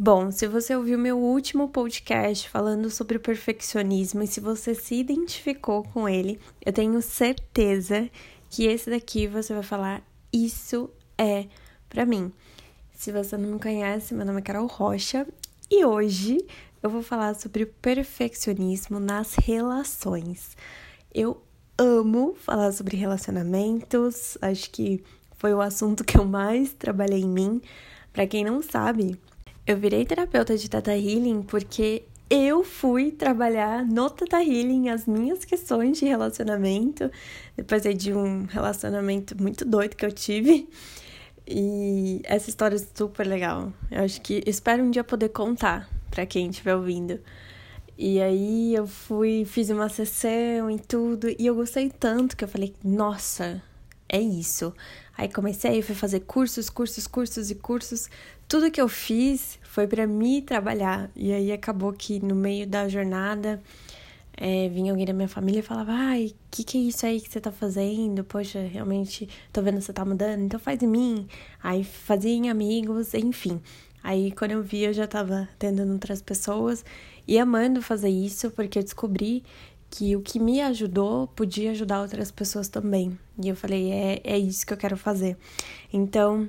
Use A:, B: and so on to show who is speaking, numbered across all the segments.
A: Bom, se você ouviu meu último podcast falando sobre o perfeccionismo e se você se identificou com ele, eu tenho certeza que esse daqui você vai falar: Isso é para mim. Se você não me conhece, meu nome é Carol Rocha e hoje eu vou falar sobre o perfeccionismo nas relações. Eu amo falar sobre relacionamentos, acho que foi o assunto que eu mais trabalhei em mim. Para quem não sabe, eu virei terapeuta de Tata Healing porque eu fui trabalhar no Tata Healing as minhas questões de relacionamento, depois de um relacionamento muito doido que eu tive. E essa história é super legal. Eu acho que espero um dia poder contar para quem estiver ouvindo. E aí eu fui, fiz uma sessão e tudo, e eu gostei tanto que eu falei, nossa, é isso. Aí comecei, fui fazer cursos, cursos, cursos e cursos. Tudo que eu fiz foi para me trabalhar. E aí acabou que no meio da jornada é, vinha alguém da minha família e falava: Ai, que que é isso aí que você tá fazendo? Poxa, realmente tô vendo que você tá mudando, então faz em mim. Aí fazia em amigos, enfim. Aí quando eu vi, eu já tava atendendo outras pessoas e amando fazer isso, porque eu descobri que o que me ajudou podia ajudar outras pessoas também. E eu falei, é, é isso que eu quero fazer. Então,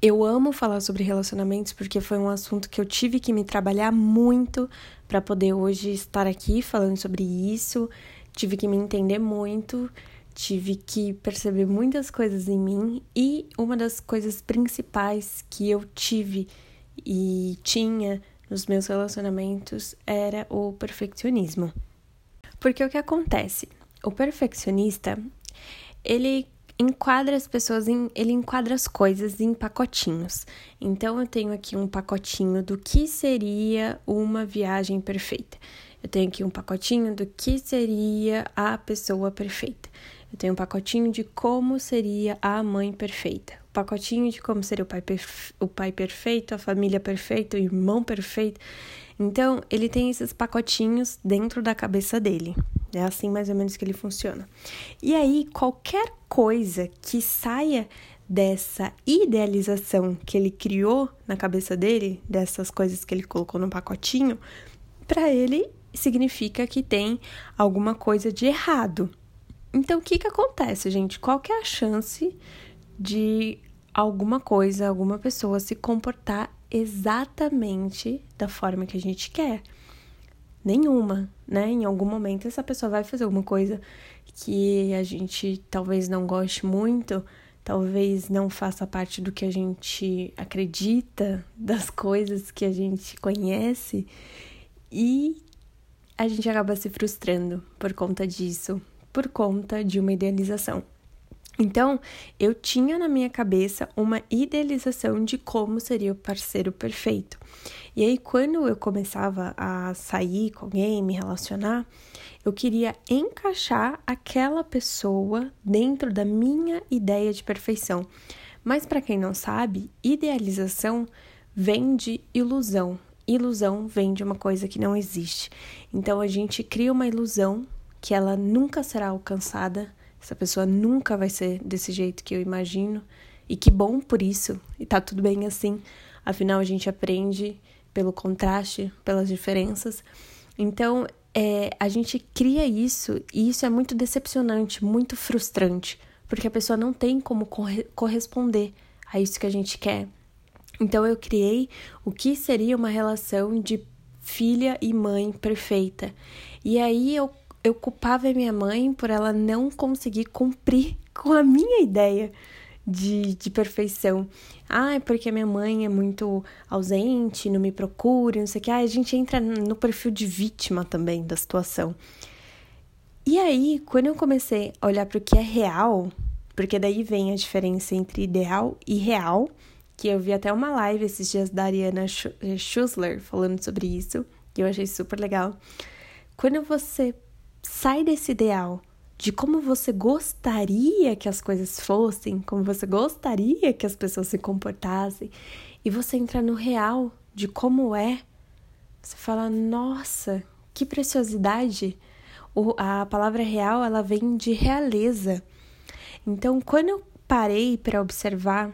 A: eu amo falar sobre relacionamentos porque foi um assunto que eu tive que me trabalhar muito para poder hoje estar aqui falando sobre isso. Tive que me entender muito, tive que perceber muitas coisas em mim e uma das coisas principais que eu tive e tinha nos meus relacionamentos era o perfeccionismo. Porque o que acontece? O perfeccionista, ele enquadra as pessoas em, ele enquadra as coisas em pacotinhos. Então eu tenho aqui um pacotinho do que seria uma viagem perfeita. Eu tenho aqui um pacotinho do que seria a pessoa perfeita. Eu tenho um pacotinho de como seria a mãe perfeita. Um pacotinho de como seria o pai, o pai perfeito, a família perfeita, o irmão perfeito. Então, ele tem esses pacotinhos dentro da cabeça dele. É assim mais ou menos que ele funciona. E aí, qualquer coisa que saia dessa idealização que ele criou na cabeça dele, dessas coisas que ele colocou no pacotinho, para ele significa que tem alguma coisa de errado. Então, o que que acontece, gente? Qual que é a chance de alguma coisa, alguma pessoa se comportar exatamente da forma que a gente quer. Nenhuma, né? Em algum momento essa pessoa vai fazer alguma coisa que a gente talvez não goste muito, talvez não faça parte do que a gente acredita, das coisas que a gente conhece, e a gente acaba se frustrando por conta disso, por conta de uma idealização. Então, eu tinha na minha cabeça uma idealização de como seria o parceiro perfeito. E aí, quando eu começava a sair com alguém, me relacionar, eu queria encaixar aquela pessoa dentro da minha ideia de perfeição. Mas, para quem não sabe, idealização vem de ilusão. Ilusão vem de uma coisa que não existe. Então, a gente cria uma ilusão que ela nunca será alcançada essa pessoa nunca vai ser desse jeito que eu imagino. E que bom por isso. E tá tudo bem assim. Afinal, a gente aprende pelo contraste, pelas diferenças. Então, é, a gente cria isso e isso é muito decepcionante, muito frustrante, porque a pessoa não tem como corre corresponder a isso que a gente quer. Então, eu criei o que seria uma relação de filha e mãe perfeita. E aí eu eu culpava a minha mãe por ela não conseguir cumprir com a minha ideia de, de perfeição. Ah, é porque minha mãe é muito ausente, não me procura, não sei o que. Ah, a gente entra no perfil de vítima também da situação. E aí, quando eu comecei a olhar para o que é real, porque daí vem a diferença entre ideal e real, que eu vi até uma live esses dias da Ariana Schussler falando sobre isso, que eu achei super legal. Quando você sai desse ideal de como você gostaria que as coisas fossem, como você gostaria que as pessoas se comportassem, e você entra no real de como é, você fala: nossa, que preciosidade! O, a palavra real ela vem de realeza. Então, quando eu parei para observar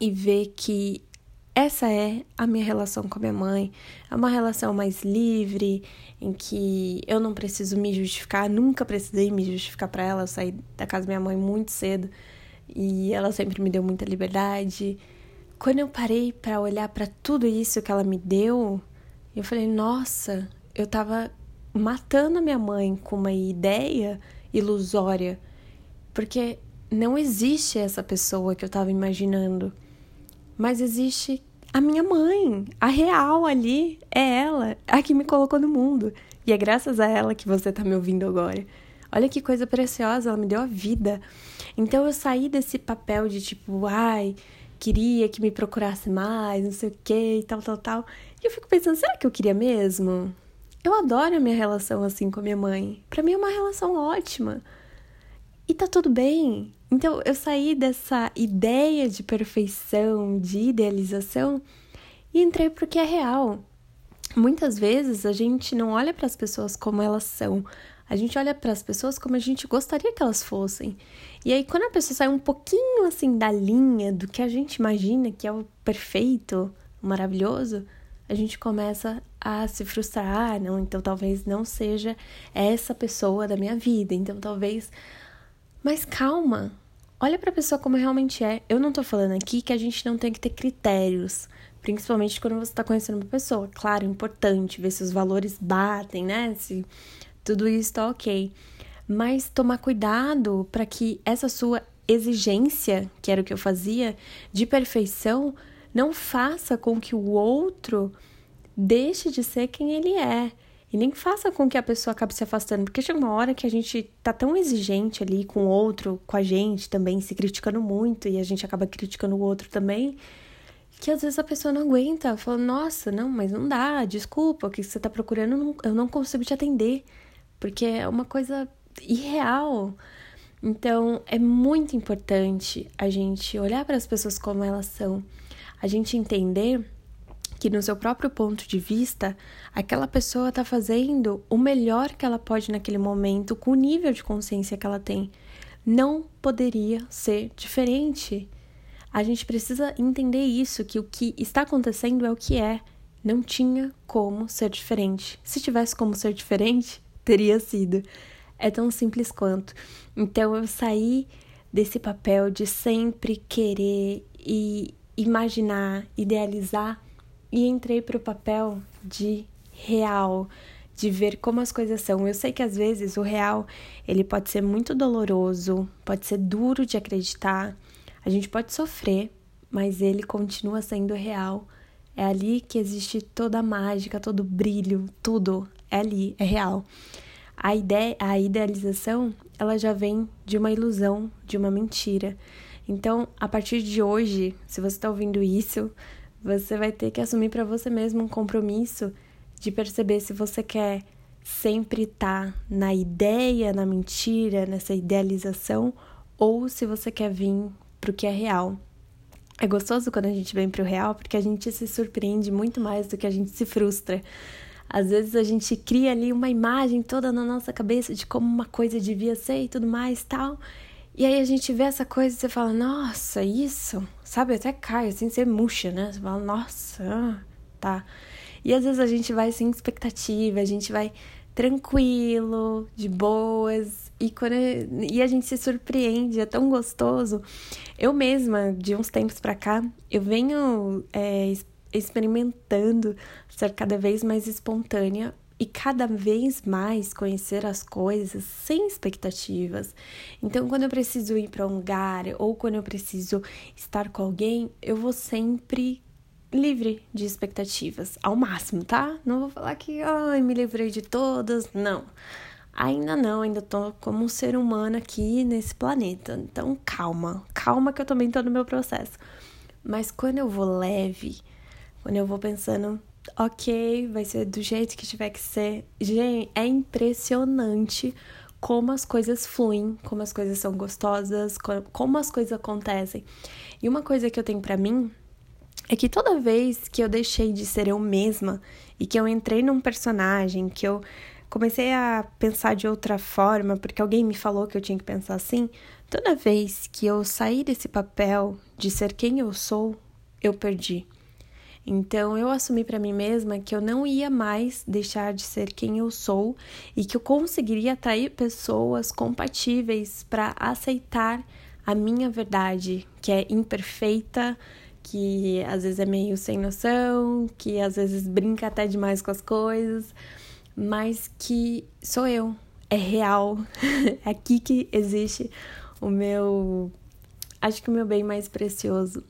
A: e ver que essa é a minha relação com a minha mãe. É uma relação mais livre, em que eu não preciso me justificar, nunca precisei me justificar para ela. Eu saí da casa da minha mãe muito cedo e ela sempre me deu muita liberdade. Quando eu parei para olhar para tudo isso que ela me deu, eu falei: "Nossa, eu tava matando a minha mãe com uma ideia ilusória, porque não existe essa pessoa que eu tava imaginando." Mas existe a minha mãe, a real ali, é ela, a que me colocou no mundo. E é graças a ela que você tá me ouvindo agora. Olha que coisa preciosa, ela me deu a vida. Então eu saí desse papel de tipo, ai, queria que me procurasse mais, não sei o que, e tal, tal, tal. E eu fico pensando, será que eu queria mesmo? Eu adoro a minha relação assim com a minha mãe. Para mim é uma relação ótima. E tá tudo bem. Então eu saí dessa ideia de perfeição, de idealização e entrei pro que é real. Muitas vezes a gente não olha para as pessoas como elas são, a gente olha para as pessoas como a gente gostaria que elas fossem. E aí, quando a pessoa sai um pouquinho assim da linha do que a gente imagina que é o perfeito, o maravilhoso, a gente começa a se frustrar. Ah, não, então talvez não seja essa pessoa da minha vida. Então talvez. Mas calma, olha para a pessoa como realmente é. Eu não tô falando aqui que a gente não tem que ter critérios, principalmente quando você está conhecendo uma pessoa. Claro, é importante ver se os valores batem, né? Se tudo isso tá ok. Mas tomar cuidado para que essa sua exigência, que era o que eu fazia, de perfeição, não faça com que o outro deixe de ser quem ele é. E nem faça com que a pessoa acabe se afastando, porque chega uma hora que a gente tá tão exigente ali com o outro, com a gente também, se criticando muito, e a gente acaba criticando o outro também, que às vezes a pessoa não aguenta, fala, nossa, não, mas não dá, desculpa, o que você tá procurando, eu não consigo te atender, porque é uma coisa irreal. Então, é muito importante a gente olhar para as pessoas como elas são, a gente entender que no seu próprio ponto de vista, aquela pessoa está fazendo o melhor que ela pode naquele momento, com o nível de consciência que ela tem. Não poderia ser diferente. A gente precisa entender isso, que o que está acontecendo é o que é. Não tinha como ser diferente. Se tivesse como ser diferente, teria sido. É tão simples quanto. Então eu saí desse papel de sempre querer e imaginar, idealizar e entrei para o papel de real, de ver como as coisas são. Eu sei que às vezes o real, ele pode ser muito doloroso, pode ser duro de acreditar. A gente pode sofrer, mas ele continua sendo real. É ali que existe toda a mágica, todo o brilho, tudo é ali, é real. A ideia, a idealização, ela já vem de uma ilusão, de uma mentira. Então, a partir de hoje, se você está ouvindo isso, você vai ter que assumir para você mesmo um compromisso de perceber se você quer sempre estar tá na ideia, na mentira, nessa idealização, ou se você quer vir para o que é real. É gostoso quando a gente vem para o real porque a gente se surpreende muito mais do que a gente se frustra. Às vezes a gente cria ali uma imagem toda na nossa cabeça de como uma coisa devia ser e tudo mais tal. E aí a gente vê essa coisa e você fala, nossa, isso, sabe? Até cai, assim, você murcha, né? Você fala, nossa, tá. E às vezes a gente vai sem expectativa, a gente vai tranquilo, de boas, e, quando, e a gente se surpreende, é tão gostoso. Eu mesma, de uns tempos pra cá, eu venho é, experimentando ser cada vez mais espontânea e cada vez mais conhecer as coisas sem expectativas. Então, quando eu preciso ir para um lugar ou quando eu preciso estar com alguém, eu vou sempre livre de expectativas, ao máximo, tá? Não vou falar que, ai, me livrei de todas, não. Ainda não, ainda tô como um ser humano aqui nesse planeta. Então, calma, calma que eu também tô no meu processo. Mas quando eu vou leve, quando eu vou pensando, ok, vai ser do jeito que tiver que ser. Gente, é impressionante como as coisas fluem, como as coisas são gostosas, como as coisas acontecem. E uma coisa que eu tenho para mim é que toda vez que eu deixei de ser eu mesma e que eu entrei num personagem, que eu comecei a pensar de outra forma, porque alguém me falou que eu tinha que pensar assim, toda vez que eu saí desse papel de ser quem eu sou, eu perdi. Então eu assumi para mim mesma que eu não ia mais deixar de ser quem eu sou e que eu conseguiria atrair pessoas compatíveis para aceitar a minha verdade, que é imperfeita, que às vezes é meio sem noção, que às vezes brinca até demais com as coisas, mas que sou eu, é real. é aqui que existe o meu, acho que o meu bem mais precioso.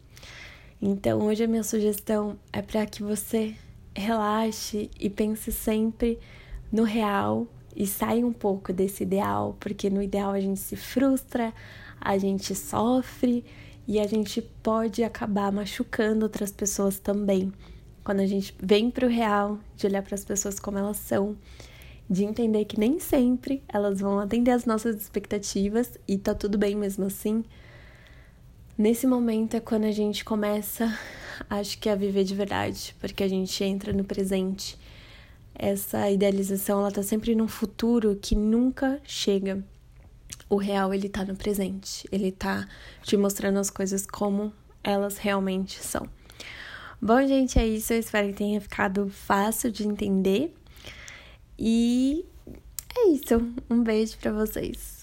A: Então, hoje a minha sugestão é para que você relaxe e pense sempre no real e saia um pouco desse ideal, porque no ideal a gente se frustra, a gente sofre e a gente pode acabar machucando outras pessoas também. Quando a gente vem para o real, de olhar para as pessoas como elas são, de entender que nem sempre elas vão atender as nossas expectativas e tá tudo bem mesmo assim. Nesse momento é quando a gente começa, acho que a viver de verdade, porque a gente entra no presente. Essa idealização, ela tá sempre num futuro que nunca chega. O real, ele tá no presente. Ele tá te mostrando as coisas como elas realmente são. Bom, gente, é isso. Eu espero que tenha ficado fácil de entender. E é isso. Um beijo para vocês.